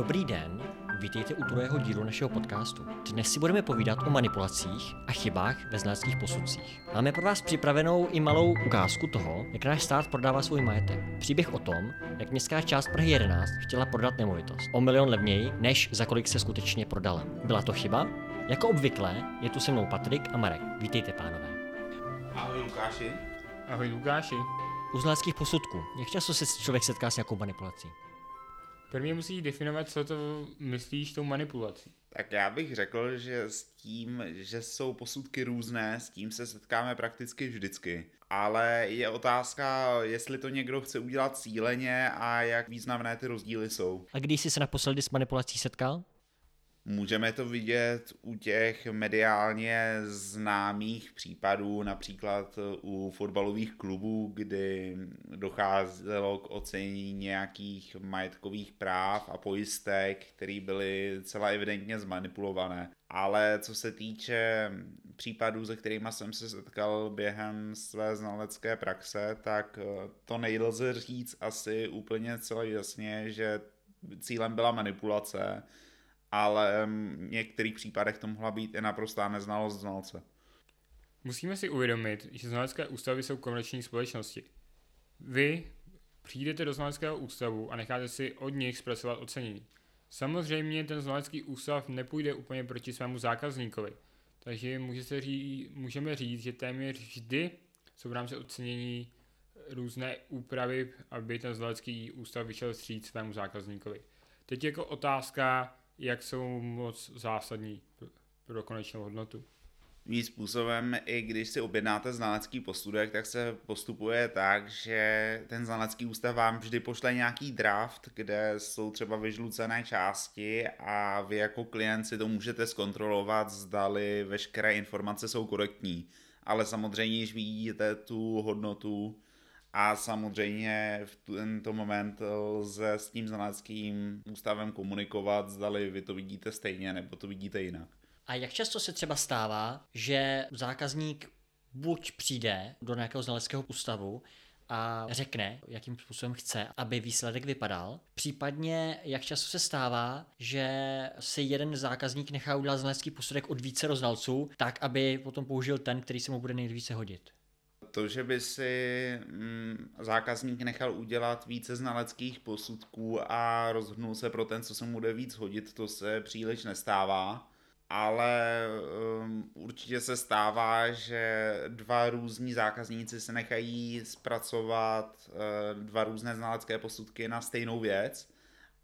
Dobrý den, vítejte u druhého dílu našeho podcastu. Dnes si budeme povídat o manipulacích a chybách ve znaleckých posudcích. Máme pro vás připravenou i malou ukázku toho, jak náš stát prodává svůj majetek. Příběh o tom, jak městská část Prahy 11 chtěla prodat nemovitost o milion levněji, než za kolik se skutečně prodala. Byla to chyba? Jako obvykle je tu se mnou Patrik a Marek. Vítejte, pánové. Ahoj Lukáši. Ahoj Lukáši. U znaleckých posudků, jak často se člověk setká s nějakou manipulací? Prvně musíš definovat, co to myslíš tou manipulací. Tak já bych řekl, že s tím, že jsou posudky různé, s tím se setkáme prakticky vždycky. Ale je otázka, jestli to někdo chce udělat cíleně a jak významné ty rozdíly jsou. A když jsi se naposledy s manipulací setkal? Můžeme to vidět u těch mediálně známých případů, například u fotbalových klubů, kdy docházelo k ocenění nějakých majetkových práv a pojistek, které byly celá evidentně zmanipulované. Ale co se týče případů, se kterými jsem se setkal během své znalecké praxe, tak to nejlze říct asi úplně celé jasně, že cílem byla manipulace, ale v některých případech to mohla být i naprostá neznalost znalce. Musíme si uvědomit, že znalecké ústavy jsou komerční společnosti. Vy přijdete do znaleckého ústavu a necháte si od nich zpracovat ocenění. Samozřejmě ten znalecký ústav nepůjde úplně proti svému zákazníkovi, takže může se ří, můžeme říct, že téměř vždy jsou v rámci ocenění různé úpravy, aby ten znalecký ústav vyšel stříct svému zákazníkovi. Teď jako otázka, jak jsou moc zásadní pro konečnou hodnotu. Svým způsobem, i když si objednáte znalecký posudek, tak se postupuje tak, že ten znalecký ústav vám vždy pošle nějaký draft, kde jsou třeba vyžlucené části a vy jako klient si to můžete zkontrolovat, zdali veškeré informace jsou korektní. Ale samozřejmě, když vidíte tu hodnotu, a samozřejmě v tento moment lze s tím znaleckým ústavem komunikovat, zdali vy to vidíte stejně nebo to vidíte jinak. A jak často se třeba stává, že zákazník buď přijde do nějakého znaleckého ústavu a řekne, jakým způsobem chce, aby výsledek vypadal. Případně, jak často se stává, že si jeden zákazník nechá udělat znalecký posudek od více roznalců, tak, aby potom použil ten, který se mu bude nejvíce hodit to, že by si mm, zákazník nechal udělat více znaleckých posudků a rozhodnul se pro ten, co se mu bude víc hodit, to se příliš nestává. Ale um, určitě se stává, že dva různí zákazníci se nechají zpracovat uh, dva různé znalecké posudky na stejnou věc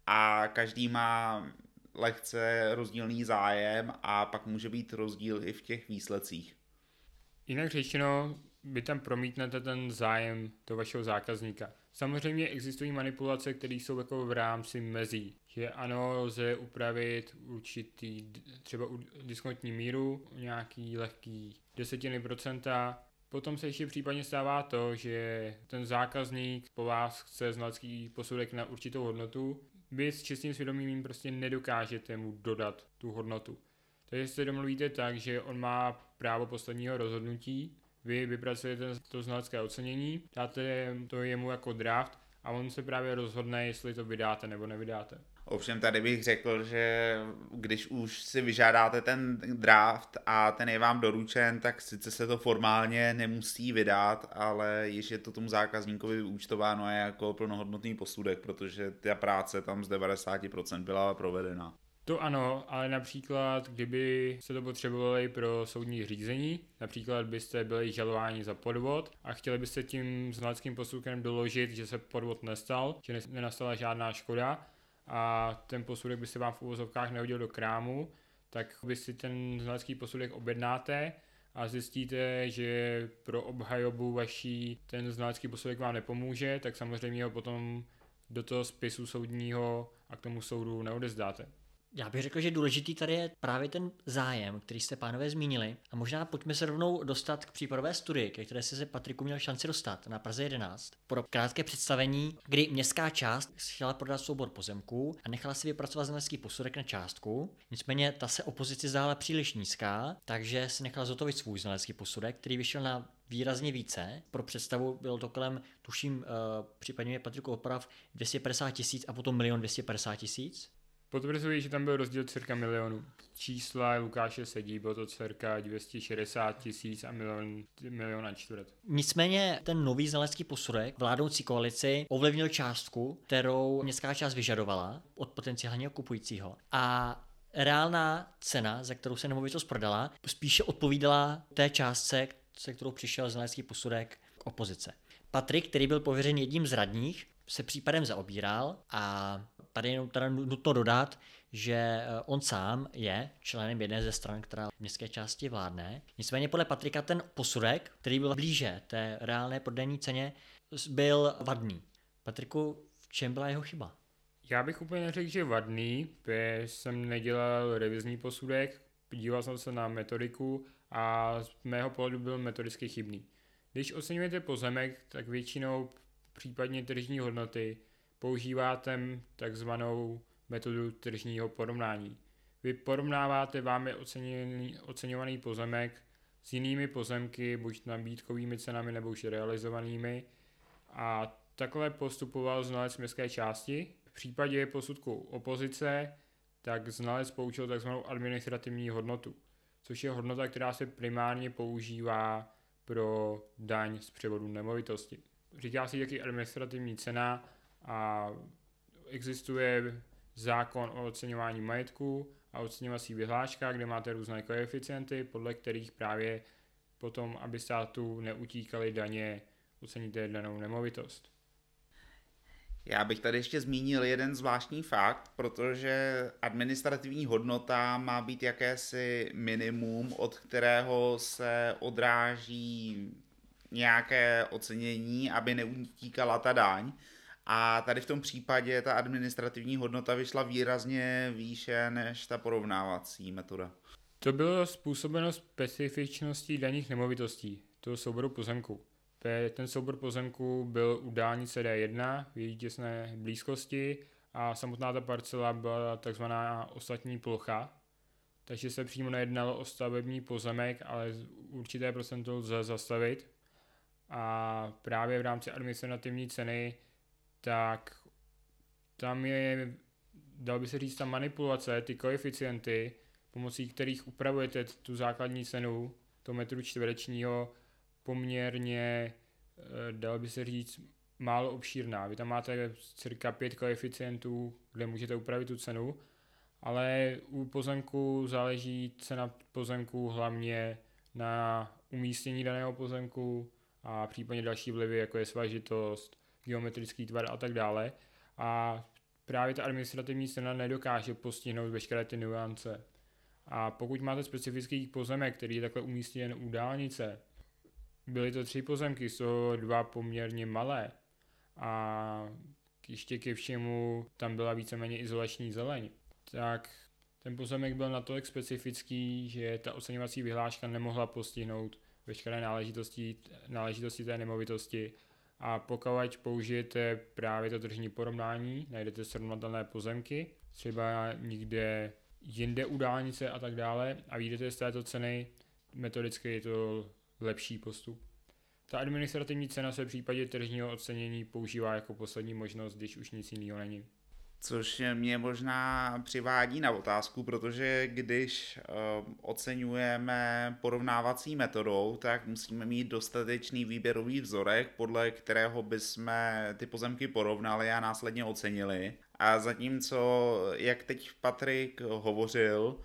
a každý má lehce rozdílný zájem a pak může být rozdíl i v těch výsledcích. Jinak řečeno, vy tam promítnete ten zájem do vašeho zákazníka. Samozřejmě existují manipulace, které jsou jako v rámci mezí, že ano, lze upravit určitý třeba diskontní míru, nějaký lehký desetiny procenta, Potom se ještě případně stává to, že ten zákazník po vás chce znalecký posudek na určitou hodnotu, vy s čistým svědomím prostě nedokážete mu dodat tu hodnotu. Takže se domluvíte tak, že on má právo posledního rozhodnutí vy vypracujete to znalecké ocenění, dáte to jemu jako draft a on se právě rozhodne, jestli to vydáte nebo nevydáte. Ovšem tady bych řekl, že když už si vyžádáte ten draft a ten je vám doručen, tak sice se to formálně nemusí vydat, ale již je to tomu zákazníkovi vyúčtováno jako plnohodnotný posudek, protože ta práce tam z 90% byla provedena. To ano, ale například, kdyby se to potřebovali pro soudní řízení, například byste byli žalováni za podvod a chtěli byste tím znaleckým posudkem doložit, že se podvod nestal, že nenastala žádná škoda a ten posudek by se vám v úvozovkách nehodil do krámu, tak by si ten znalecký posudek objednáte a zjistíte, že pro obhajobu vaší ten znalecký posudek vám nepomůže, tak samozřejmě ho potom do toho spisu soudního a k tomu soudu neodezdáte. Já bych řekl, že důležitý tady je právě ten zájem, který jste pánové zmínili. A možná pojďme se rovnou dostat k případové studii, ke které se Patriku měl šanci dostat na Praze 11. Pro krátké představení, kdy městská část chtěla prodat soubor pozemků a nechala si vypracovat znalecký posudek na částku. Nicméně ta se opozici zdála příliš nízká, takže si nechala zotovit svůj znalecký posudek, který vyšel na výrazně více. Pro představu bylo to kolem, tuším, uh, případně Patriku oprav, 250 tisíc a potom milion 250 tisíc. Potvrzuji, že tam byl rozdíl cirka milionu. Čísla Lukáše sedí, bylo to cirka 260 tisíc a milion, milion a čtvrt. Nicméně ten nový znalecký posudek vládoucí koalici ovlivnil částku, kterou městská část vyžadovala od potenciálního kupujícího. A reálná cena, za kterou se nemovitost prodala, spíše odpovídala té částce, se kterou přišel znalecký posudek k opozice. Patrik, který byl pověřen jedním z radních, se případem zaobíral a tady jenom teda nutno dodat, že eh, on sám je členem jedné ze stran, která v městské části vládne. Nicméně podle Patrika ten posudek, který byl blíže té reálné prodejní ceně, byl vadný. Patriku, v čem byla jeho chyba? Já bych úplně neřekl, že vadný, protože jsem nedělal revizní posudek, podíval jsem se na metodiku a z mého pohledu byl metodicky chybný. Když oceňujete pozemek, tak většinou případně tržní hodnoty používáte takzvanou metodu tržního porovnání. Vy porovnáváte vámi oceněný, oceňovaný pozemek s jinými pozemky, buď nabídkovými cenami nebo už realizovanými a takhle postupoval znalec městské části. V případě posudku opozice tak znalec poučil tzv. administrativní hodnotu, což je hodnota, která se primárně používá pro daň z převodu nemovitosti. Říká se taky administrativní cena a existuje zákon o oceňování majetku a oceňovací vyhláška, kde máte různé koeficienty, podle kterých právě potom, aby státu neutíkaly daně, oceníte danou nemovitost. Já bych tady ještě zmínil jeden zvláštní fakt, protože administrativní hodnota má být jakési minimum, od kterého se odráží nějaké ocenění, aby neutíkala ta daň. A tady v tom případě ta administrativní hodnota vyšla výrazně výše než ta porovnávací metoda. To bylo způsobeno specifičností daných nemovitostí, toho souboru pozemku. Ten soubor pozemku byl u dálnice D1 v její těsné blízkosti a samotná ta parcela byla takzvaná ostatní plocha, takže se přímo nejednalo o stavební pozemek, ale určité procento lze zastavit. A právě v rámci administrativní ceny tak tam je, dal by se říct, ta manipulace, ty koeficienty, pomocí kterých upravujete tu základní cenu toho metru čtverečního poměrně, eh, dal by se říct, málo obšírná. Vy tam máte cirka pět koeficientů, kde můžete upravit tu cenu, ale u pozemku záleží cena pozemku hlavně na umístění daného pozemku a případně další vlivy, jako je svažitost, geometrický tvar a tak dále. A právě ta administrativní cena nedokáže postihnout veškeré ty nuance. A pokud máte specifický pozemek, který je takhle umístěn u dálnice, byly to tři pozemky, jsou dva poměrně malé a ještě ke všemu tam byla víceméně izolační zeleň, tak ten pozemek byl natolik specifický, že ta oceňovací vyhláška nemohla postihnout veškeré náležitosti, náležitosti té nemovitosti a pokud použijete právě to tržní porovnání, najdete srovnatelné pozemky, třeba někde jinde u dálnice a tak dále a vyjdete z této ceny, metodicky je to lepší postup. Ta administrativní cena se v případě tržního ocenění používá jako poslední možnost, když už nic jiného není. Což mě možná přivádí na otázku, protože když uh, oceňujeme porovnávací metodou, tak musíme mít dostatečný výběrový vzorek, podle kterého bychom ty pozemky porovnali a následně ocenili. A zatímco, jak teď Patrik hovořil,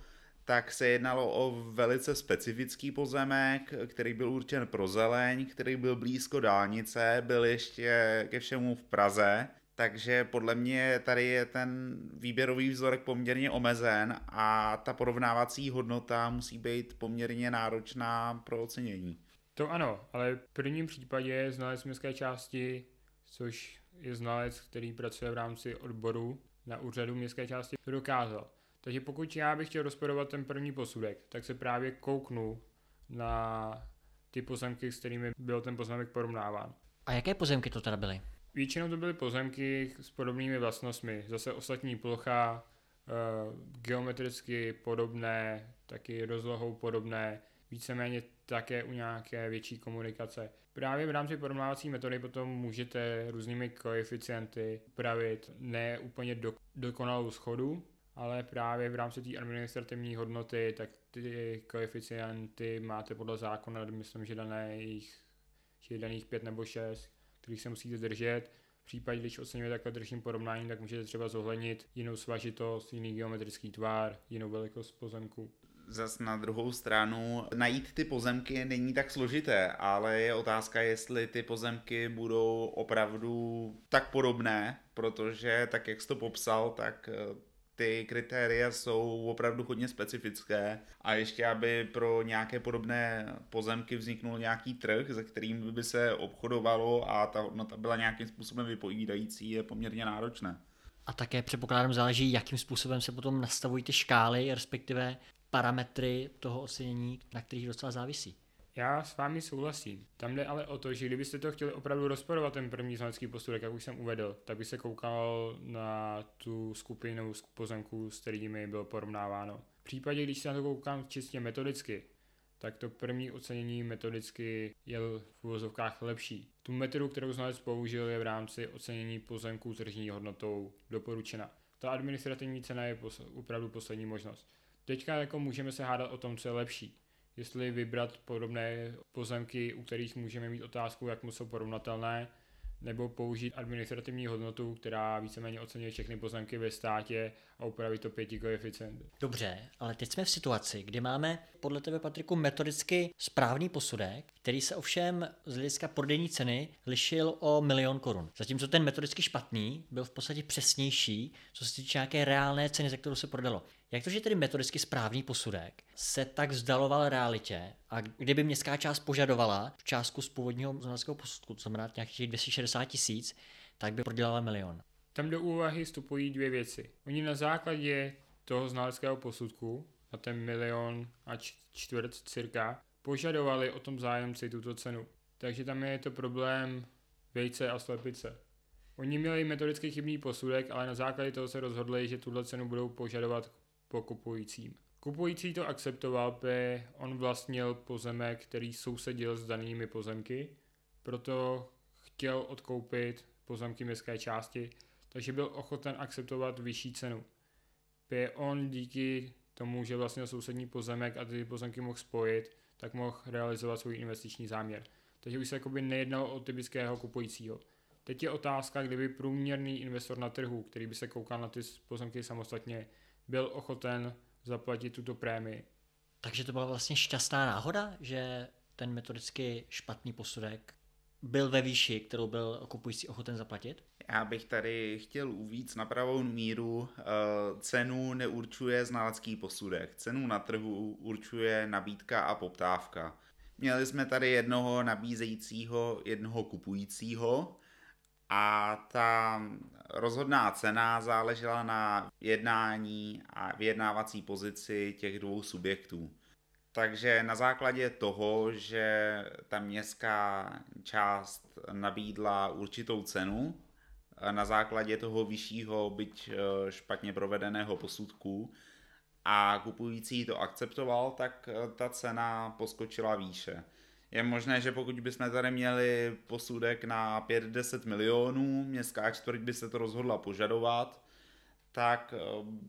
tak se jednalo o velice specifický pozemek, který byl určen pro zeleň, který byl blízko dálnice, byl ještě ke všemu v Praze, takže podle mě tady je ten výběrový vzorek poměrně omezen a ta porovnávací hodnota musí být poměrně náročná pro ocenění. To ano, ale v prvním případě znalec městské části, což je znalec, který pracuje v rámci odboru na úřadu městské části, to dokázal. Takže pokud já bych chtěl rozporovat ten první posudek, tak se právě kouknu na ty pozemky, s kterými byl ten pozemek porovnáván. A jaké pozemky to teda byly? Většinou to byly pozemky s podobnými vlastnostmi. Zase ostatní plocha, eh, geometricky podobné, taky rozlohou podobné, víceméně také u nějaké větší komunikace. Právě v rámci porovnávací metody potom můžete různými koeficienty upravit ne úplně do, dokonalou schodu, ale právě v rámci té administrativní hodnoty, tak ty koeficienty máte podle zákona, myslím, že dané jich, že daných pět nebo šest, kterých se musíte držet. V případě, když oceňujete takhle držím porovnání, tak můžete třeba zohlednit jinou svažitost, jiný geometrický tvar, jinou velikost pozemku zas na druhou stranu najít ty pozemky není tak složité, ale je otázka, jestli ty pozemky budou opravdu tak podobné, protože tak, jak jsi to popsal, tak eh, ty kritéria jsou opravdu hodně specifické a ještě, aby pro nějaké podobné pozemky vzniknul nějaký trh, ze kterým by se obchodovalo a ta hodnota byla nějakým způsobem vypovídající, je poměrně náročné. A také předpokládám záleží, jakým způsobem se potom nastavují ty škály, respektive parametry toho ocenění, na kterých docela závisí. Já s vámi souhlasím. Tam jde ale o to, že kdybyste to chtěli opravdu rozporovat, ten první znalecký posudek, jak už jsem uvedl, tak by se koukal na tu skupinu pozemků, s kterými bylo porovnáváno. V případě, když se na to koukám čistě metodicky, tak to první ocenění metodicky je v uvozovkách lepší. Tu metodu, kterou znalec použil, je v rámci ocenění pozemků s tržní hodnotou doporučena. Ta administrativní cena je opravdu poslední možnost. Teďka jako můžeme se hádat o tom, co je lepší. Jestli vybrat podobné pozemky, u kterých můžeme mít otázku, jak moc jsou porovnatelné, nebo použít administrativní hodnotu, která víceméně oceňuje všechny pozemky ve státě a upravit to pěti koeficient. Dobře, ale teď jsme v situaci, kdy máme podle tebe, Patriku, metodicky správný posudek, který se ovšem z hlediska prodejní ceny lišil o milion korun. Zatímco ten metodicky špatný byl v podstatě přesnější, co se týče nějaké reálné ceny, za kterou se prodalo. Jak to, že tedy metodicky správný posudek se tak vzdaloval realitě a kdyby městská část požadovala v částku z původního znaleckého posudku, to znamená nějakých 260 tisíc, tak by prodělala milion. Tam do úvahy vstupují dvě věci. Oni na základě toho znaleckého posudku na ten milion a čtvrt cirka požadovali o tom zájemci tuto cenu. Takže tam je to problém vejce a slepice. Oni měli metodicky chybný posudek, ale na základě toho se rozhodli, že tuhle cenu budou požadovat po kupujícím. Kupující to akceptoval, protože on vlastnil pozemek, který sousedil s danými pozemky, proto chtěl odkoupit pozemky městské části, takže byl ochoten akceptovat vyšší cenu. Protože on díky tomu, že vlastnil sousední pozemek a ty pozemky mohl spojit, tak mohl realizovat svůj investiční záměr. Takže už se jakoby nejednalo o typického kupujícího. Teď je otázka, kdyby průměrný investor na trhu, který by se koukal na ty pozemky samostatně, byl ochoten zaplatit tuto prémii. Takže to byla vlastně šťastná náhoda, že ten metodicky špatný posudek byl ve výši, kterou byl kupující ochoten zaplatit? Já bych tady chtěl uvíc na pravou míru. Eh, cenu neurčuje znalecký posudek. Cenu na trhu určuje nabídka a poptávka. Měli jsme tady jednoho nabízejícího, jednoho kupujícího a ta rozhodná cena záležela na jednání a vyjednávací pozici těch dvou subjektů. Takže na základě toho, že ta městská část nabídla určitou cenu, na základě toho vyššího, byť eh, špatně provedeného posudku, a kupující to akceptoval, tak eh, ta cena poskočila výše. Je možné, že pokud bychom tady měli posudek na 5-10 milionů, městská čtvrť by se to rozhodla požadovat, tak eh,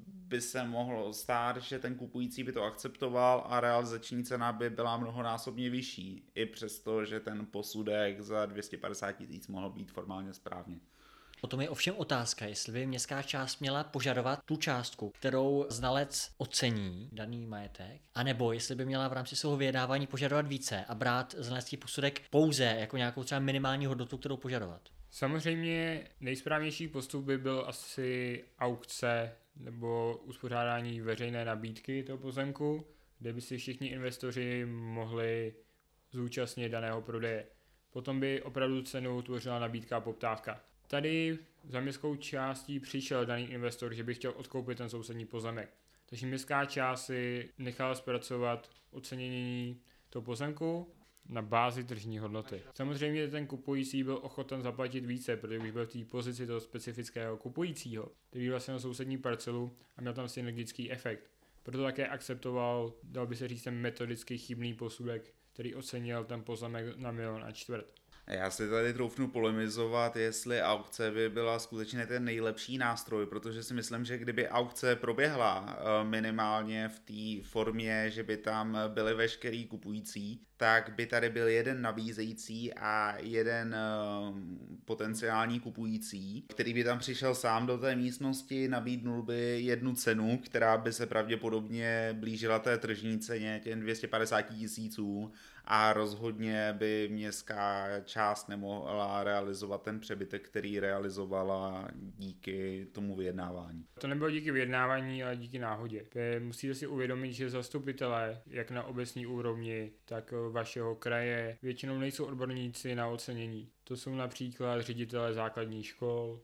by se mohlo stát, že ten kupující by to akceptoval a realizační cena by byla mnohonásobně vyšší, i přesto, že ten posudek za 250 tisíc mohl být formálně správně. Potom je ovšem otázka, jestli by městská část měla požadovat tu částku, kterou znalec ocení daný majetek, anebo jestli by měla v rámci svého vyjednávání požadovat více a brát znalecký posudek pouze jako nějakou třeba minimální hodnotu, kterou požadovat. Samozřejmě nejsprávnější postup by byl asi aukce nebo uspořádání veřejné nabídky toho pozemku, kde by si všichni investoři mohli zúčastnit daného prodeje. Potom by opravdu cenu tvořila nabídka a poptávka. Tady za městskou částí přišel daný investor, že by chtěl odkoupit ten sousední pozemek. Takže městská část si nechala zpracovat ocenění toho pozemku na bázi tržní hodnoty. Samozřejmě ten kupující byl ochoten zaplatit více, protože už byl v té pozici toho specifického kupujícího, který vlastně na sousední parcelu a měl tam synergický efekt. Proto také akceptoval, dal by se říct, ten metodicky chybný posudek, který ocenil ten pozemek na milion a čtvrt. Já si tady troufnu polemizovat, jestli aukce by byla skutečně ten nejlepší nástroj, protože si myslím, že kdyby aukce proběhla eh, minimálně v té formě, že by tam byly veškerý kupující, tak by tady byl jeden nabízející a jeden uh, potenciální kupující, který by tam přišel sám do té místnosti, nabídnul by jednu cenu, která by se pravděpodobně blížila té tržní ceně, těm 250 tisíců a rozhodně by městská část nemohla realizovat ten přebytek, který realizovala díky tomu vyjednávání. To nebylo díky vyjednávání, ale díky náhodě. Musíte si uvědomit, že zastupitelé, jak na obecní úrovni, tak vašeho kraje, většinou nejsou odborníci na ocenění. To jsou například ředitelé základních škol,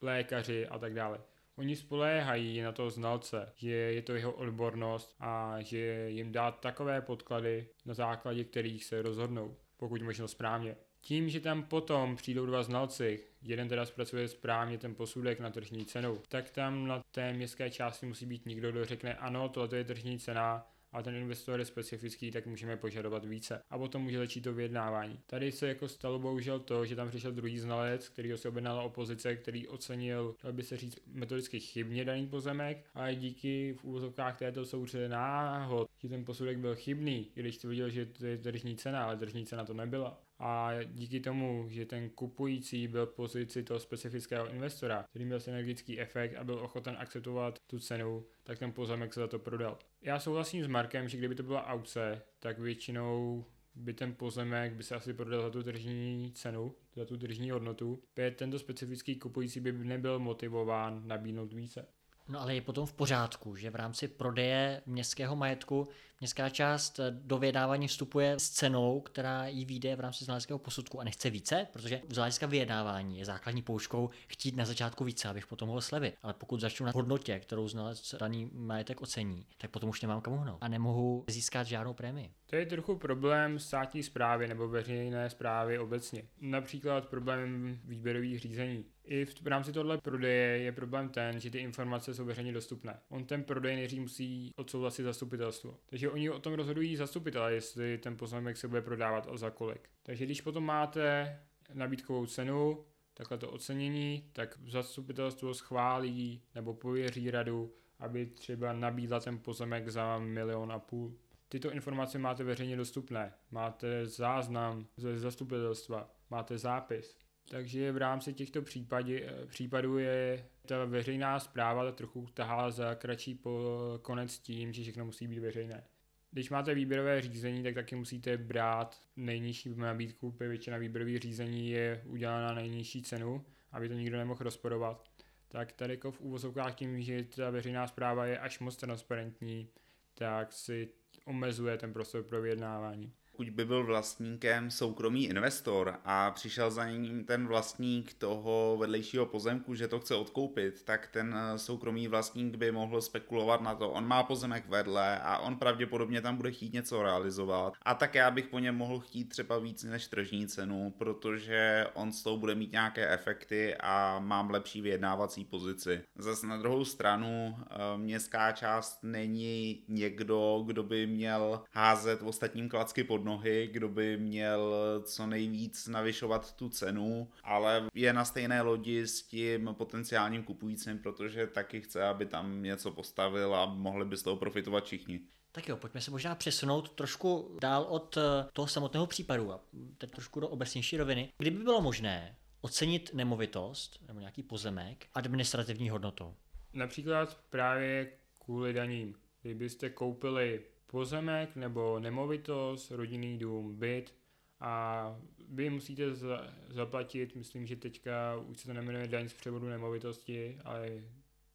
lékaři a tak dále. Oni spoléhají na toho znalce, že je to jeho odbornost a že jim dá takové podklady, na základě kterých se rozhodnou, pokud možno správně. Tím, že tam potom přijdou dva znalci, jeden teda zpracuje správně ten posudek na tržní cenu, tak tam na té městské části musí být někdo, kdo řekne ano, tohle je tržní cena, a ten investor je specifický, tak můžeme požadovat více. A potom může začít to vyjednávání. Tady se jako stalo bohužel to, že tam přišel druhý znalec, který se objednal opozice, který ocenil, dal by se říct, metodicky chybně daný pozemek, ale díky v úvozovkách této souře náhod, že ten posudek byl chybný, když tvrdil, že to je tržní cena, ale tržní cena to nebyla a díky tomu, že ten kupující byl v pozici toho specifického investora, který měl synergický efekt a byl ochoten akceptovat tu cenu, tak ten pozemek se za to prodal. Já souhlasím s Markem, že kdyby to byla aukce, tak většinou by ten pozemek by se asi prodal za tu tržní cenu, za tu tržní hodnotu. Tento specifický kupující by nebyl motivován nabídnout více. No ale je potom v pořádku, že v rámci prodeje městského majetku městská část do vyjednávání vstupuje s cenou, která jí vyjde v rámci znaleckého posudku a nechce více, protože z hlediska vyjednávání je základní pouškou chtít na začátku více, abych potom mohl slevit. Ale pokud začnu na hodnotě, kterou znalec daný majetek ocení, tak potom už nemám kam hnout a nemohu získat žádnou prémii. To je trochu problém státní zprávy nebo veřejné zprávy obecně. Například problém výběrových řízení. I v rámci tohle prodeje je problém ten, že ty informace jsou veřejně dostupné. On ten prodej nejdřív musí odsouhlasit zastupitelstvo. Takže oni o tom rozhodují zastupitelé, jestli ten pozemek se bude prodávat a za kolik. Takže když potom máte nabídkovou cenu, takhle to ocenění, tak zastupitelstvo schválí nebo pověří radu, aby třeba nabídla ten pozemek za milion a půl. Tyto informace máte veřejně dostupné, máte záznam ze zastupitelstva, máte zápis. Takže v rámci těchto případě, případů je ta veřejná zpráva trochu tahá za kratší po konec tím, že všechno musí být veřejné. Když máte výběrové řízení, tak taky musíte brát nejnižší nabídku, protože většina výběrových řízení je udělána na nejnižší cenu, aby to nikdo nemohl rozporovat. Tak tady jako v úvozovkách tím, že ta veřejná zpráva je až moc transparentní, tak si omezuje ten prostor pro vyjednávání pokud by byl vlastníkem soukromý investor a přišel za ním ten vlastník toho vedlejšího pozemku, že to chce odkoupit, tak ten eh, soukromý vlastník by mohl spekulovat na to, on má pozemek vedle a on pravděpodobně tam bude chtít něco realizovat. A tak já bych po něm mohl chtít třeba víc než tržní cenu, protože on s tou bude mít nějaké efekty a mám lepší vyjednávací pozici. Zase na druhou stranu eh, městská část není někdo, kdo by měl házet ostatním klacky pod nohy, kdo by měl co nejvíc navyšovat tu cenu, ale je na stejné lodi s tím potenciálním kupujícím, protože taky chce, aby tam něco postavil a mohli by z toho profitovat všichni. Tak jo, pojďme se možná přesunout trošku dál od eh, toho samotného případu a teď trošku do obecnější roviny. Kdyby bylo možné ocenit nemovitost nebo nějaký pozemek administrativní hodnotou? Například právě kvůli daním. Kdybyste koupili pozemek nebo nemovitost, rodinný dům, byt a vy musíte za, zaplatit, myslím, že teďka už se to nemenuje daň z převodu nemovitosti, ale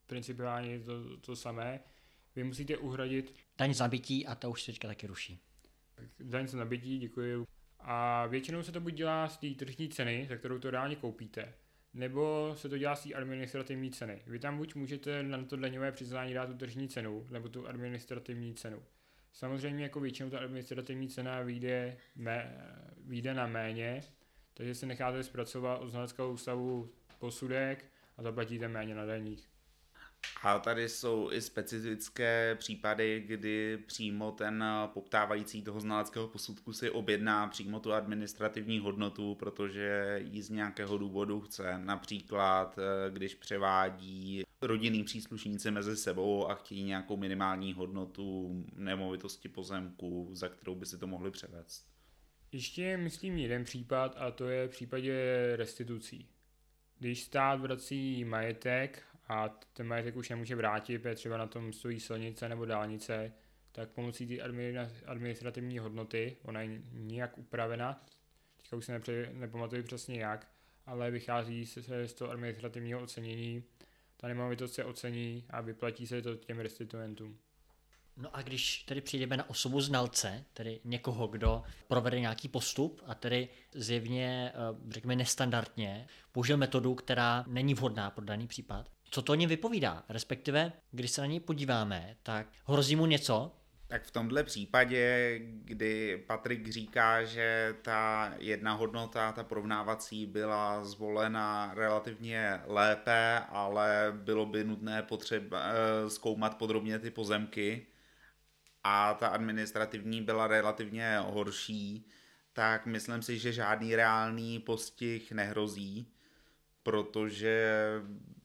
principiálně je to to samé. Vy musíte uhradit... Daň z nabití a ta už se teďka taky ruší. Daň z nabití, děkuji. A většinou se to buď dělá z té tržní ceny, za kterou to reálně koupíte, nebo se to dělá z té administrativní ceny. Vy tam buď můžete na to daňové přiznání dát tu tržní cenu, nebo tu administrativní cenu. Samozřejmě jako většinou ta administrativní cena vyjde, mé, vyjde na méně, takže si necháte zpracovat od znaleckého ústavu posudek a zaplatíte méně na daních. A tady jsou i specifické případy, kdy přímo ten poptávající toho znaleckého posudku si objedná přímo tu administrativní hodnotu, protože ji z nějakého důvodu chce. Například, eh, když převádí rodinný příslušníci mezi sebou a chtějí nějakou minimální hodnotu nemovitosti pozemku, za kterou by si to mohli převést. Ještě je, myslím, jeden případ a to je v případě restitucí. Když stát vrací majetek a ten majetek už nemůže vrátit, protože třeba na tom stojí silnice nebo dálnice, tak pomocí té administrativní hodnoty, ona je nějak upravena, teďka už se nepamatuji přesně jak, ale vychází se z toho administrativního ocenění, ta nemovitost se ocení a vyplatí se to těm restituentům. No a když tedy přijdeme na osobu znalce, tedy někoho, kdo provede nějaký postup a tedy zjevně, eh, řekněme, nestandardně použil metodu, která není vhodná pro daný případ, co to o něm vypovídá? Respektive, když se na něj podíváme, tak hrozí mu něco, tak v tomhle případě, kdy Patrik říká, že ta jedna hodnota, ta porovnávací, byla zvolena relativně lépe, ale bylo by nutné potřeba eh, zkoumat podrobně ty pozemky a ta administrativní byla relativně horší, tak myslím si, že žádný reálný postih nehrozí, protože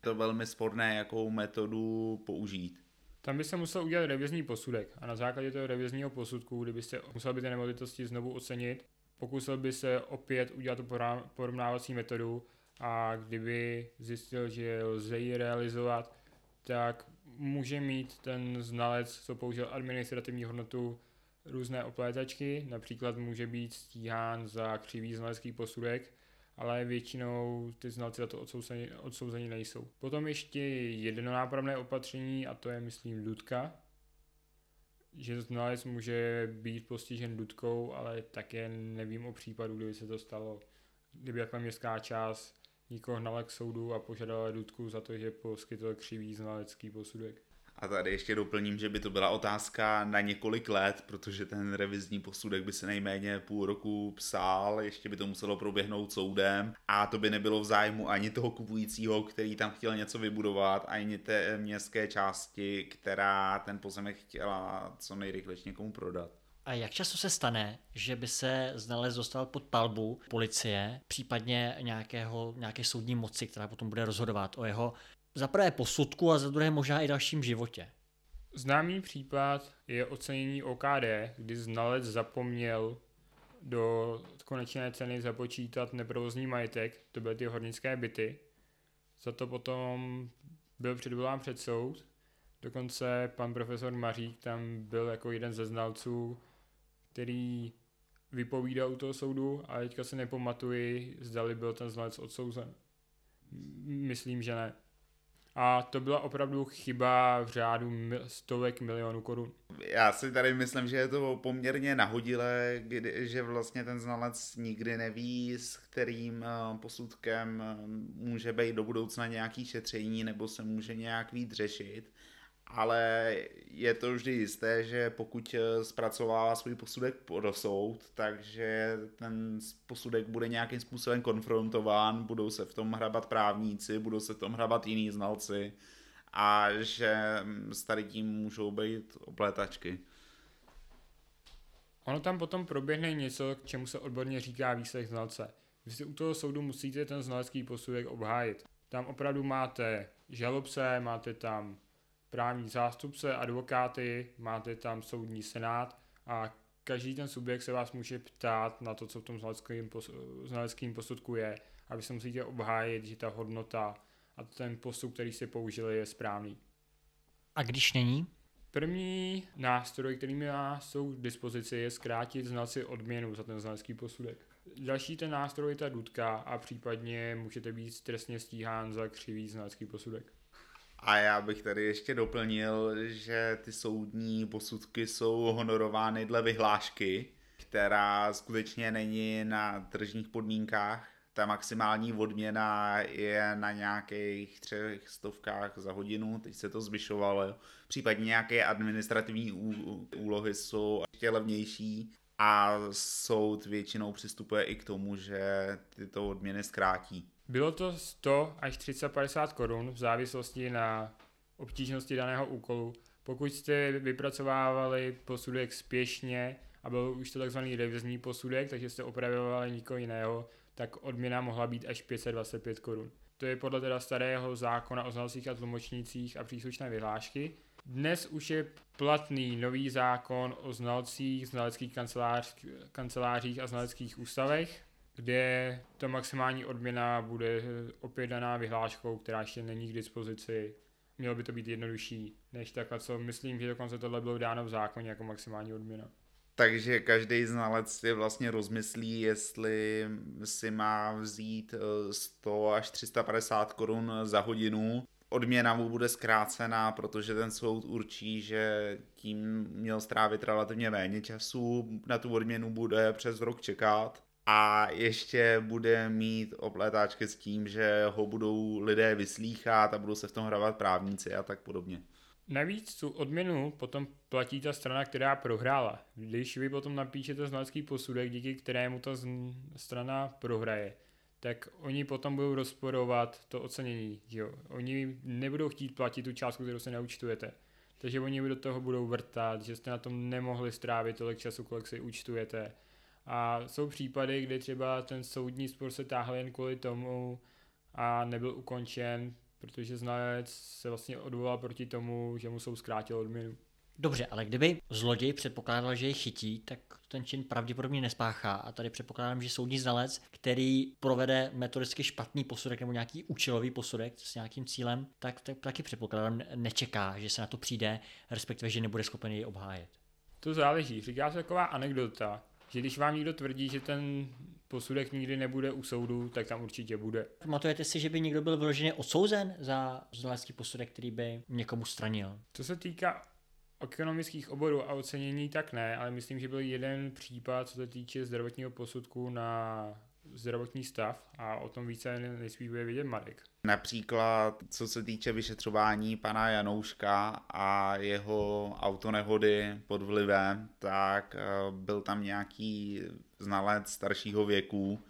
to velmi sporné, jakou metodu použít. Tam by se musel udělat revizní posudek a na základě toho revizního posudku, kdybyste musel by ty nemovitosti znovu ocenit, pokusil by se opět udělat tu porovnávací metodu a kdyby zjistil, že lze ji realizovat, tak může mít ten znalec, co použil administrativní hodnotu, různé oplétačky, například může být stíhán za křivý znalecký posudek, ale většinou ty znalci za to odsouzení, odsouzení nejsou. Potom ještě jedno nápravné opatření a to je, myslím, dudka, že znalec může být postižen dudkou, ale také nevím o případu, kdyby se to stalo. Kdyby jako městská část nikoho hnala k soudu a požadala dudku za to, že poskytl křivý znalecký posudek. A tady ještě doplním, že by to byla otázka na několik let, protože ten revizní posudek by se nejméně půl roku psal, ještě by to muselo proběhnout soudem a to by nebylo v zájmu ani toho kupujícího, který tam chtěl něco vybudovat, ani té městské části, která ten pozemek chtěla co nejrychleji někomu prodat. A jak často se stane, že by se znalec dostal pod palbu policie, případně nějakého, nějaké soudní moci, která potom bude rozhodovat o jeho za prvé posudku a za druhé možná i dalším životě. Známý případ je ocenění OKD, kdy znalec zapomněl do konečné ceny započítat neprovozní majetek, to byly ty hornické byty. Za to potom byl předvolán před soud. Dokonce pan profesor Mařík tam byl jako jeden ze znalců, který vypovídal u toho soudu, ale teďka se nepamatuji, zdali byl ten znalec odsouzen. Myslím, že ne. A to byla opravdu chyba v řádu stovek milionů korun. Já si tady myslím, že je to poměrně nahodilé, kdy, že vlastně ten znalec nikdy neví, s kterým eh, posudkem eh, může být do budoucna nějaký šetření nebo se může nějak víc řešit ale je to vždy jisté, že pokud eh, zpracovává svůj posudek pro soud, takže ten posudek bude nějakým způsobem konfrontován, budou se v tom hrabat právníci, budou se v tom hrabat jiní znalci a že mm, s tady tím můžou být oplétačky. Ono tam potom proběhne něco, k čemu se odborně říká výslech znalce. Vy si u toho soudu musíte ten znalecký posudek obhájit. Tam opravdu máte žalobce, máte tam právní zástupce, advokáty, máte tam soudní senát a každý ten subjekt se vás může ptát na to, co v tom znaleckém posudku je a vy se musíte obhájit, že ta hodnota a ten postup, který si použili, je správný. A když není? První nástroj, který má jsou k dispozici, je zkrátit znalci odměnu za ten znalecký posudek. Další ten nástroj je ta dudka a případně můžete být trestně stíhán za křivý znalecký posudek. A já bych tady ještě doplnil, že ty soudní posudky jsou honorovány dle vyhlášky, která skutečně není na tržních podmínkách. Ta maximální odměna je na nějakých třech stovkách za hodinu, teď se to zvyšovalo. Případně nějaké administrativní úlohy jsou ještě levnější a soud většinou přistupuje i k tomu, že tyto odměny zkrátí. Bylo to 100 až 350 korun v závislosti na obtížnosti daného úkolu. Pokud jste vypracovávali posudek spěšně a byl už to takzvaný revizní posudek, takže jste opravovali nikoho jiného, tak odměna mohla být až 525 korun. To je podle teda starého zákona o znalcích a tlumočnících a příslušné vyhlášky. Dnes už je platný nový zákon o znalcích, znaleckých kancelář, kancelářích a znaleckých ústavech, kde to maximální odměna bude opět daná vyhláškou, která ještě není k dispozici. Mělo by to být jednodušší než takhle, co myslím, že dokonce tohle bylo dáno v zákoně jako maximální odměna. Takže každý znalec si vlastně rozmyslí, jestli si má vzít 100 eh, až 350 korun za hodinu. Odměna mu bude zkrácená, protože ten soud určí, že tím měl strávit relativně méně času, na tu odměnu bude přes rok čekat a ještě bude mít opletáčky s tím, že ho budou lidé vyslýchat a budou se v tom hrávat právníci a tak podobně. Navíc tu odměnu potom platí ta strana, která prohrála. Když vy potom napíšete znalecký posudek, díky kterému ta strana prohraje, tak oni potom budou rozporovat to ocenění. Jo? Oni nebudou chtít platit tu částku, kterou se neúčtujete. Takže oni do toho budou vrtat, že jste na tom nemohli strávit tolik času, kolik si účtujete. A jsou případy, kdy třeba ten soudní spor se táhl jen kvůli tomu a nebyl ukončen, protože znalec se vlastně odvolal proti tomu, že mu jsou zkrátil odměnu. Dobře, ale kdyby zloděj předpokládal, že je chytí, tak ten čin pravděpodobně nespáchá. A tady předpokládám, že soudní znalec, který provede metodicky špatný posudek nebo nějaký účelový posudek s nějakým cílem, tak, tak taky předpokládám nečeká, že se na to přijde, respektive, že nebude schopen jej obhájet. To záleží. Říká se taková anekdota, že když vám někdo tvrdí, že ten posudek nikdy nebude u soudu, tak tam určitě bude. Pamatujete si, že by někdo byl vyloženě odsouzen za znalecký posudek, který by někomu stranil? Co se týká ekonomických oborů a ocenění, tak ne, ale myslím, že byl jeden případ, co se týče zdravotního posudku na zdravotní stav a o tom více nejspíš bude vidět Marek. Například co se týče vyšetřování pana Janouška a jeho autonehody pod vlivem, tak eh, byl tam nějaký znalec staršího věku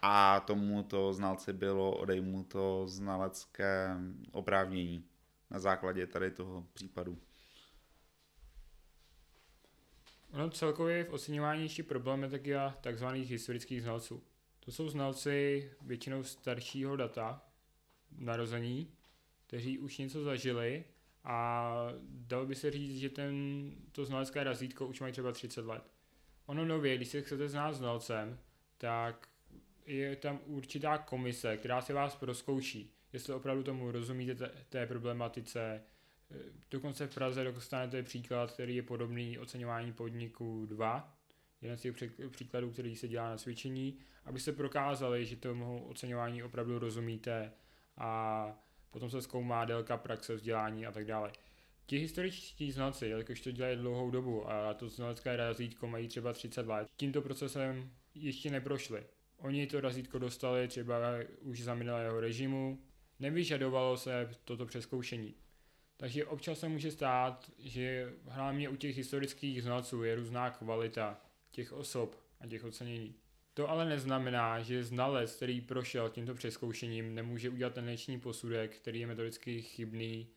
a tomuto znalci bylo odejmuto znalecké oprávnění na základě tady toho případu. Ono celkově v oceňování ještě problematika tzv. historických znalců. To jsou znalci většinou staršího data, narození, kteří už něco zažili a dalo by se říct, že ten, to znalecké razítko už mají třeba 30 let. Ono nově, když se chcete znát znalcem, tak je tam určitá komise, která se vás proskouší, jestli opravdu tomu rozumíte té, té problematice, Dokonce v Praze dostanete příklad, který je podobný oceňování podniku 2, jeden z těch příkladů, který se dělá na cvičení, aby se prokázali, že tomu oceňování opravdu rozumíte a potom se zkoumá délka praxe, vzdělání a tak dále. Ti historičtí znalci, jelikož to dělají dlouhou dobu a to znalecké razítko mají třeba 30 let, tímto procesem ještě neprošli. Oni to razítko dostali třeba už za minulého režimu, nevyžadovalo se toto přeskoušení. Takže občas se může stát, že hlavně u těch historických znalců je různá kvalita těch osob a těch ocenění. To ale neznamená, že znalec, který prošel tímto přeskoušením, nemůže udělat ten dnešní posudek, který je metodicky chybný,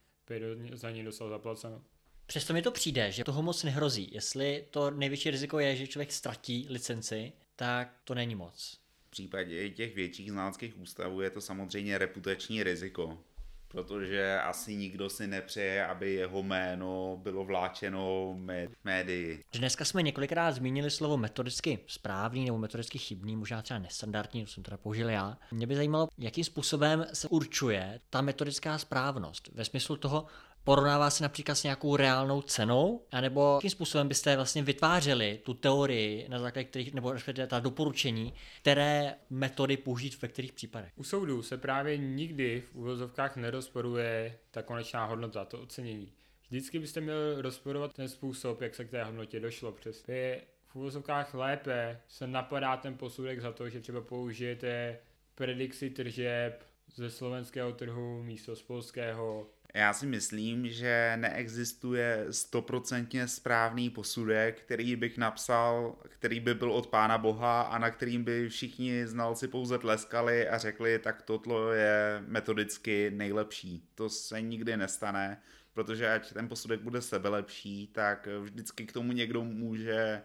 za něj dostal zaplaceno. Přesto mi to přijde, že toho moc nehrozí. Jestli to největší riziko je, že člověk ztratí licenci, tak to není moc. V případě těch větších znaleckých ústavů je to samozřejmě reputační riziko, protože asi nikdo si nepřeje, aby jeho jméno bylo vláčeno médii. Dneska jsme několikrát zmínili slovo metodicky správný nebo metodicky chybný, možná třeba nestandardní, to jsem teda použil já. Mě by zajímalo, jakým způsobem se určuje ta metodická správnost ve smyslu toho, porovnává se například s nějakou reálnou cenou, anebo jakým způsobem byste vlastně vytvářeli tu teorii, na základě kterých, nebo ta doporučení, které metody použít ve kterých případech. U soudu se právě nikdy v úvozovkách nerozporuje ta konečná hodnota, to ocenění. Vždycky byste měli rozporovat ten způsob, jak se k té hodnotě došlo. Přes je v úvozovkách lépe se napadá ten posudek za to, že třeba použijete predikci tržeb ze slovenského trhu místo z polského Já si myslím, že neexistuje stoprocentně správný posudek, který bych napsal, který by byl od Pána Boha a na kterým by všichni znalci pouze tleskali a řekli, tak toto je metodicky nejlepší. To se nikdy nestane, protože ať ten posudek bude sebelepší, tak vždycky k tomu někdo může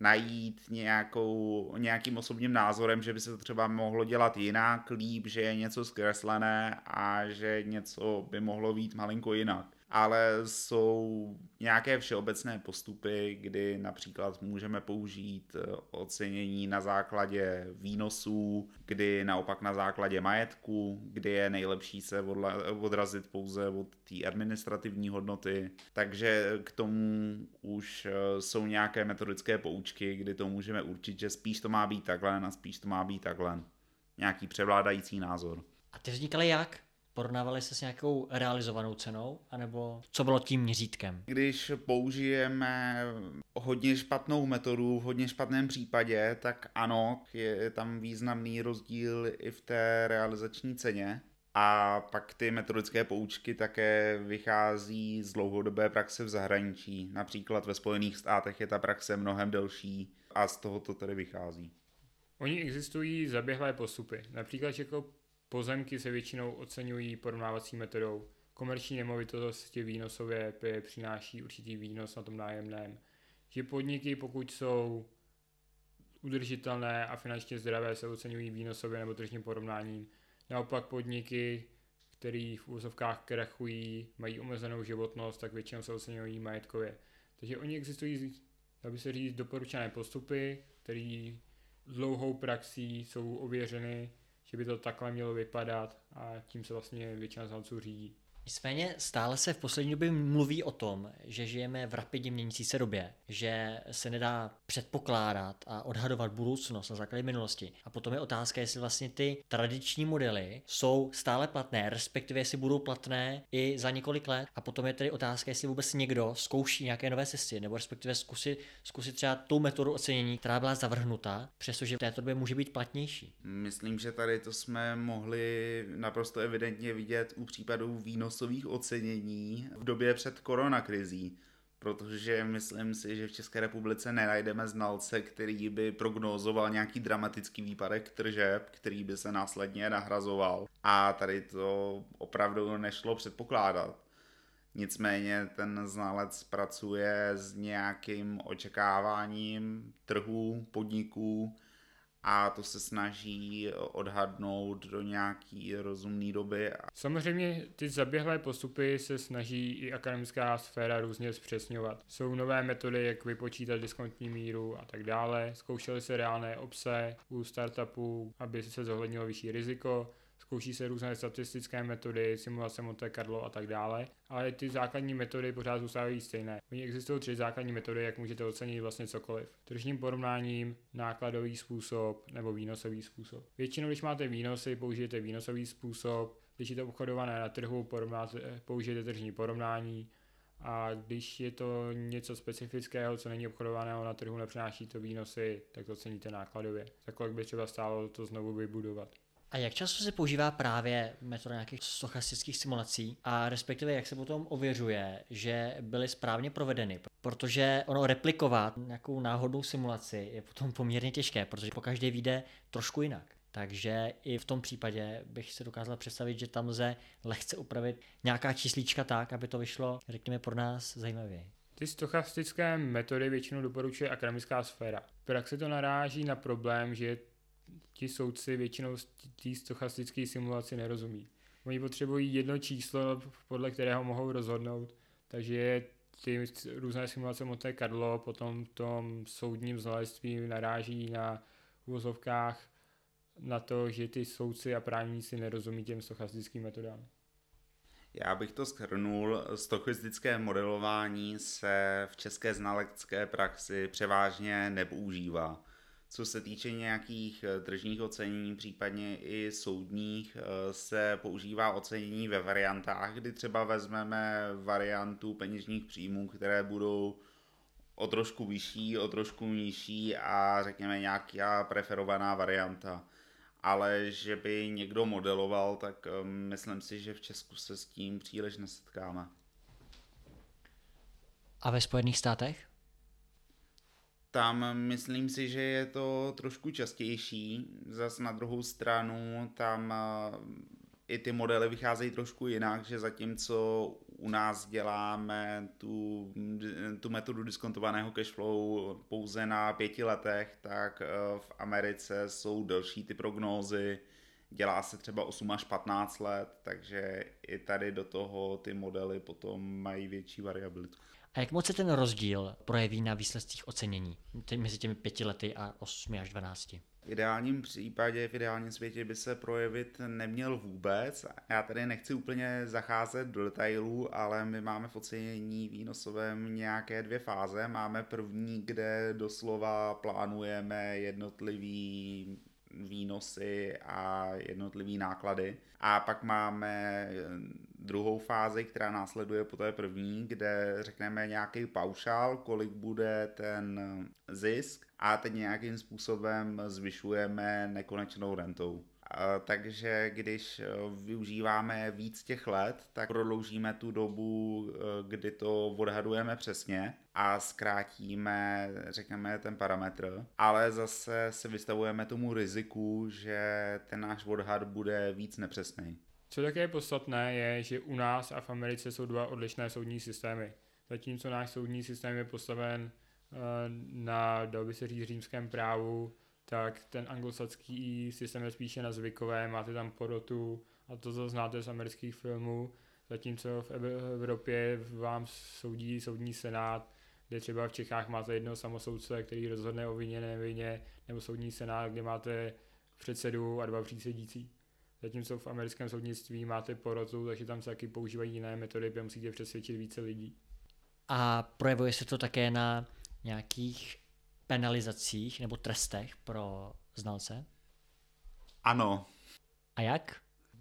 najít nějakou, nějakým osobním názorem, že by se to třeba mohlo dělat jinak, líp, že je něco zkreslené a že něco by mohlo být malinko jinak ale jsou nějaké všeobecné postupy, kdy například můžeme použít eh, ocenění na základě výnosů, kdy naopak na základě majetku, kdy je nejlepší se odrazit pouze od té administrativní hodnoty. Takže k tomu už eh, jsou nějaké metodické poučky, kdy to můžeme určit, že spíš to má být takhle a spíš to má být takhle. Nějaký převládající názor. A ty vznikaly jak? Porovnávali se s nějakou realizovanou cenou, anebo co bylo tím měřítkem? Když použijeme hodně špatnou metodu v hodně špatném případě, tak ano, je tam významný rozdíl i v té realizační ceně. A pak ty metodické poučky také vychází z dlouhodobé praxe v zahraničí. Například ve Spojených státech je ta praxe mnohem delší a z toho to tedy vychází. Oni existují zaběhlé postupy. Například jako Pozemky se většinou oceňují porovnávací metodou. Komerční nemovitosti výnosově přináší určitý výnos na tom nájemném. Že podniky, pokud jsou udržitelné a finančně zdravé, se oceňují výnosově nebo tržním porovnáním. Naopak podniky, které v úzovkách krachují, mají omezenou životnost, tak většinou se oceňují majetkově. Takže oni existují, aby se říct, doporučené postupy, které dlouhou praxí jsou ověřeny že by to takhle mělo vypadat a tím se vlastně většina znalců řídí. Nicméně stále se v poslední době mluví o tom, že žijeme v rapidně měnící se době, že se nedá předpokládat a odhadovat budoucnost na základě minulosti. A potom je otázka, jestli vlastně ty tradiční modely jsou stále platné, respektive jestli budou platné i za několik let. A potom je tedy otázka, jestli vůbec někdo zkouší nějaké nové cesty, nebo respektive zkusit, zkusit třeba tu metodu ocenění, která byla zavrhnuta, přestože v této době může být platnější. Myslím, že tady to jsme mohli naprosto evidentně vidět u případů výnosu časových ocenění v době před koronakrizí, protože myslím si, že v České republice nenajdeme znalce, který by prognózoval nějaký dramatický výpadek tržeb, který by se následně nahrazoval. A tady to opravdu nešlo předpokládat. Nicméně ten znalec pracuje s nějakým očekáváním trhů, podniků, a to se snaží odhadnout do nějaký rozumné doby. Samozřejmě ty zaběhlé postupy se snaží i akademická sféra různě zpřesňovat. Jsou nové metody, jak vypočítat diskontní míru a tak dále. Zkoušely se reálné obse u startupů, aby se zohlednilo vyšší riziko zkouší se různé statistické metody, simulace Monte Carlo a tak dále, ale ty základní metody pořád zůstávají stejné. Oni existují tři základní metody, jak můžete ocenit vlastně cokoliv. Tržním porovnáním, nákladový způsob nebo výnosový způsob. Většinou, když máte výnosy, použijete výnosový způsob, když je to obchodované na trhu, použijete tržní porovnání, a když je to něco specifického, co není obchodovaného na trhu, nepřináší to výnosy, tak to ceníte nákladově. Za kolik by třeba stálo to znovu vybudovat. A jak často se používá právě metoda nějakých stochastických simulací a respektive jak se potom ověřuje, že byly správně provedeny? Protože ono replikovat nějakou náhodnou simulaci je potom poměrně těžké, protože po každé vyjde trošku jinak. Takže i v tom případě bych si dokázal představit, že tam lze lehce upravit nějaká číslička tak, aby to vyšlo, řekněme, pro nás zajímavě. Ty stochastické metody většinou doporučuje akademická sféra. V praxi to naráží na problém, že ti soudci většinou té stochastické simulaci nerozumí. Oni potřebují jedno číslo, podle kterého mohou rozhodnout, takže ty různé simulace Monte Carlo potom v tom soudním znalectví naráží na uvozovkách na to, že ty soudci a právníci nerozumí těm stochastickým metodám. Já bych to schrnul. Stochastické modelování se v české znalecké praxi převážně nepoužívá. Co se týče nějakých eh, tržních ocenění, případně i soudních, eh, se používá ocenění ve variantách, kdy třeba vezmeme variantu peněžních příjmů, které budou o trošku vyšší, o trošku nižší a řekněme nějaká preferovaná varianta. ale že by někdo modeloval, tak eh, myslím si, že v Česku se s tím příliš nesetkáme. A ve Spojených státech? Tam myslím si, že je to trošku častější. Zas na druhou stranu tam i ty modely vycházejí trošku jinak, že zatímco u nás děláme tu, tu metodu diskontovaného cashflow pouze na pěti letech, tak eh, v Americe jsou delší ty prognózy, dělá se třeba 8 až 15 let, takže i tady do toho ty modely potom mají větší variabilitu. A jak moc se ten rozdíl projeví na výsledcích ocenění mezi těmi pěti lety a 8 až 12? V ideálním případě, v ideálním světě by se projevit neměl vůbec. Já tady nechci úplně zacházet do detailů, ale my máme v ocenění výnosovém nějaké dvě fáze. Máme první, kde doslova plánujeme jednotlivý výnosy a jednotlivý náklady. A pak máme druhou fázi, která následuje po té první, kde řekneme nějaký paušál, kolik bude ten zisk a teď nějakým způsobem zvyšujeme nekonečnou rentou. Takže když využíváme víc těch let, tak prodloužíme tu dobu, kdy to odhadujeme přesně a zkrátíme, řekněme, ten parametr, ale zase se vystavujeme tomu riziku, že ten náš odhad bude víc nepřesný. Co také je podstatné, je, že u nás a v Americe jsou dva odlišné soudní systémy. Zatímco náš soudní systém je postaven eh, na, dal by se říct, římském právu, tak ten anglosaský systém je spíše na zvykové, máte tam porotu a to, co znáte z amerických filmů, zatímco v Evropě vám soudí soudní senát, kde třeba v Čechách máte jednoho samosoudce, který rozhodne o vině, nevině, nebo soudní senát, kde máte předsedu a dva přísedící. Zatímco v americkém soudnictví máte porotu, takže tam se taky používají jiné metody, kde musíte přesvědčit více lidí. A projevuje se to také na nějakých penalizacích nebo trestech pro znalce? Ano. A jak?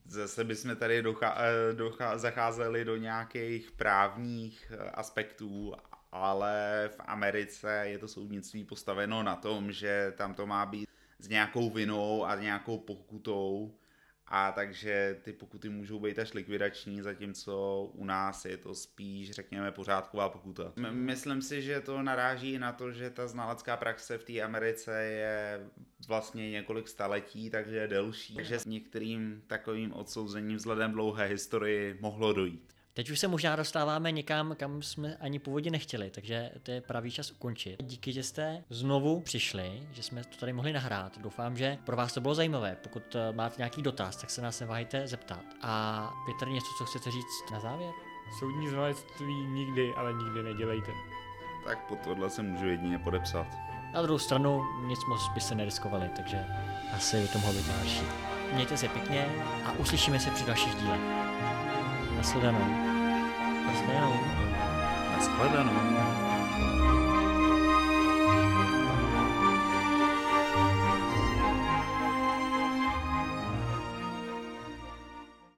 Zase bychom tady docha- eh, docha- zacházeli do nějakých právních eh, aspektů, ale v Americe je to soudnictví postaveno na tom, že tam to má být s nějakou vinou a nějakou pokutou a takže ty pokuty můžou být až likvidační, zatímco u nás je to spíš, řekněme, pořádková pokuta. Myslím si, že to naráží na to, že ta znalecká praxe v té Americe je vlastně několik staletí, takže je delší, takže s některým takovým odsouzením vzhledem dlouhé historii mohlo dojít. Teď už se možná dostáváme někam, kam jsme ani původně nechtěli, takže to je pravý čas ukončit. Díky, že jste znovu přišli, že jsme to tady mohli nahrát. Doufám, že pro vás to bylo zajímavé. Pokud eh, máte nějaký dotaz, tak se nás neváhejte zeptat. A Petr, něco, co chcete říct na závěr? Soudní znalectví nikdy, ale nikdy nedělejte. Tak po tohle se můžu jedině podepsat. Na druhou stranu nic moc by se neriskovali, takže asi by to mohlo být další. Mějte se pěkně a uslyšíme se při dalších dílech. Nasıl dönem. Nasıl dönem.